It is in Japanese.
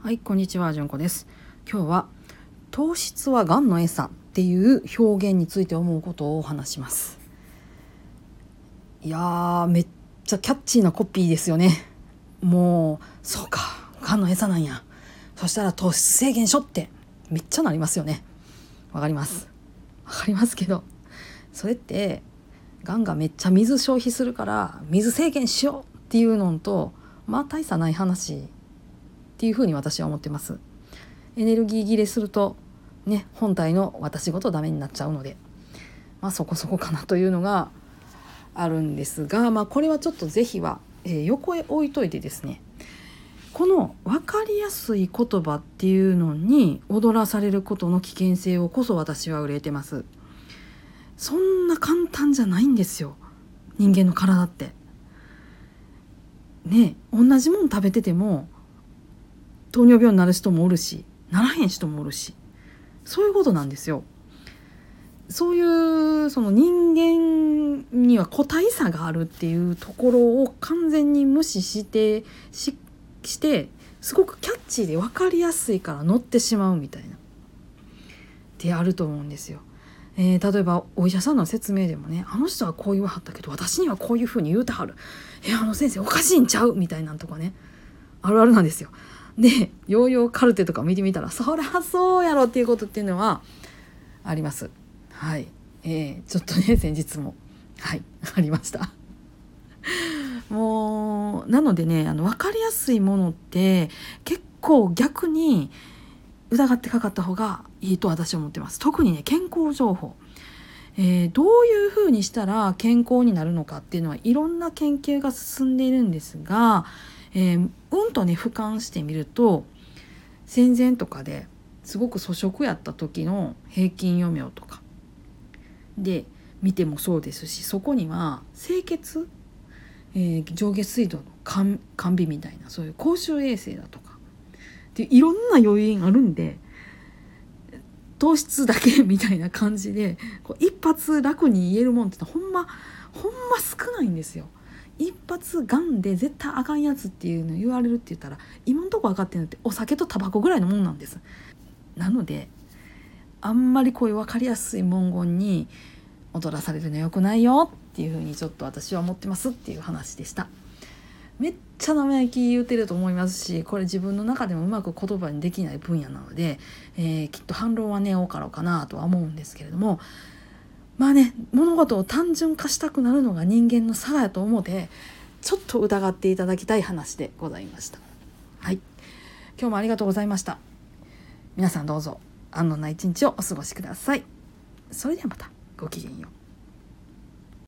はい、こんにちは、じゅんこです。今日は糖質はがんの餌っていう表現について思うことをお話します。いやー、めっちゃキャッチーなコピーですよね。もう、そうか、がんの餌なんや。そしたら糖質制限しょってめっちゃなりますよね。わかります。わかりますけど、それって、がんがめっちゃ水消費するから水制限しようっていうのとまあ大差ない話っていうふうに私は思ってます。エネルギー切れするとね本体の私ごとダメになっちゃうのでまあそこそこかなというのがあるんですがまあこれはちょっと是非は、えー横へ置いといてですねこの分かりやすい言葉っていうのに踊らされることの危険性をこそ私は憂えてます。そんな簡単じゃないんですよ人間の体って。ね同じもん食べてても糖尿病になる人もおるしならへん人もおるしそういうことなんですよ。そういうその人間には個体差があるっていうところを完全に無視してししてすごくキャッチーで分かりやすいから乗ってしまうみたいなってあると思うんですよ。えー例えばお医者さんの説明でもね「あの人はこう言わはったけど私にはこういうふうに言うてはる」「えあの先生おかしいんちゃう?」みたいなんとかねあるあるなんですよ。でヨーヨーカルテとか見てみたらそりゃそうやろっていうことっていうのはあります。はい、えーちょっとね先日もはいありました。もうなのでねあの分かりやすいものって結構逆に疑ってかかった方がいいと私は思ってます。特にね健康情報、えーどういうふうにしたら健康になるのかっていうのはいろんな研究が進んでいるんですが、えーうんとね俯瞰してみると戦前とかですごく粗食やった時の平均余命とかで見てもそうですしそこには清潔、えー上下水道の完備みたいなそういう公衆衛生だとかっていういろんな要因あるんで糖質だけみたいな感じでこう一発楽に言えるもんってほんまほんま少ないんですよ。一発がんで絶対あかんやつっていうの言われるって言ったら今のとこ分かってるのってお酒とタバコぐらいのもんなんです。なのであんまりこういう分かりやすい文言に踊らされるのよくないよっていうふうにちょっと私は思ってますっていう話でした。めっちゃ生意気言うてると思いますしこれ自分の中でもうまく言葉にできない分野なので、えーきっと反論はね多かろうかなとは思うんですけれどもまあね物事を単純化したくなるのが人間の差やと思ってちょっと疑っていただきたい話でございました。はい今日もありがとうございました。皆さんどうぞ安穏な一日をお過ごしください。それではまたごきげんよう。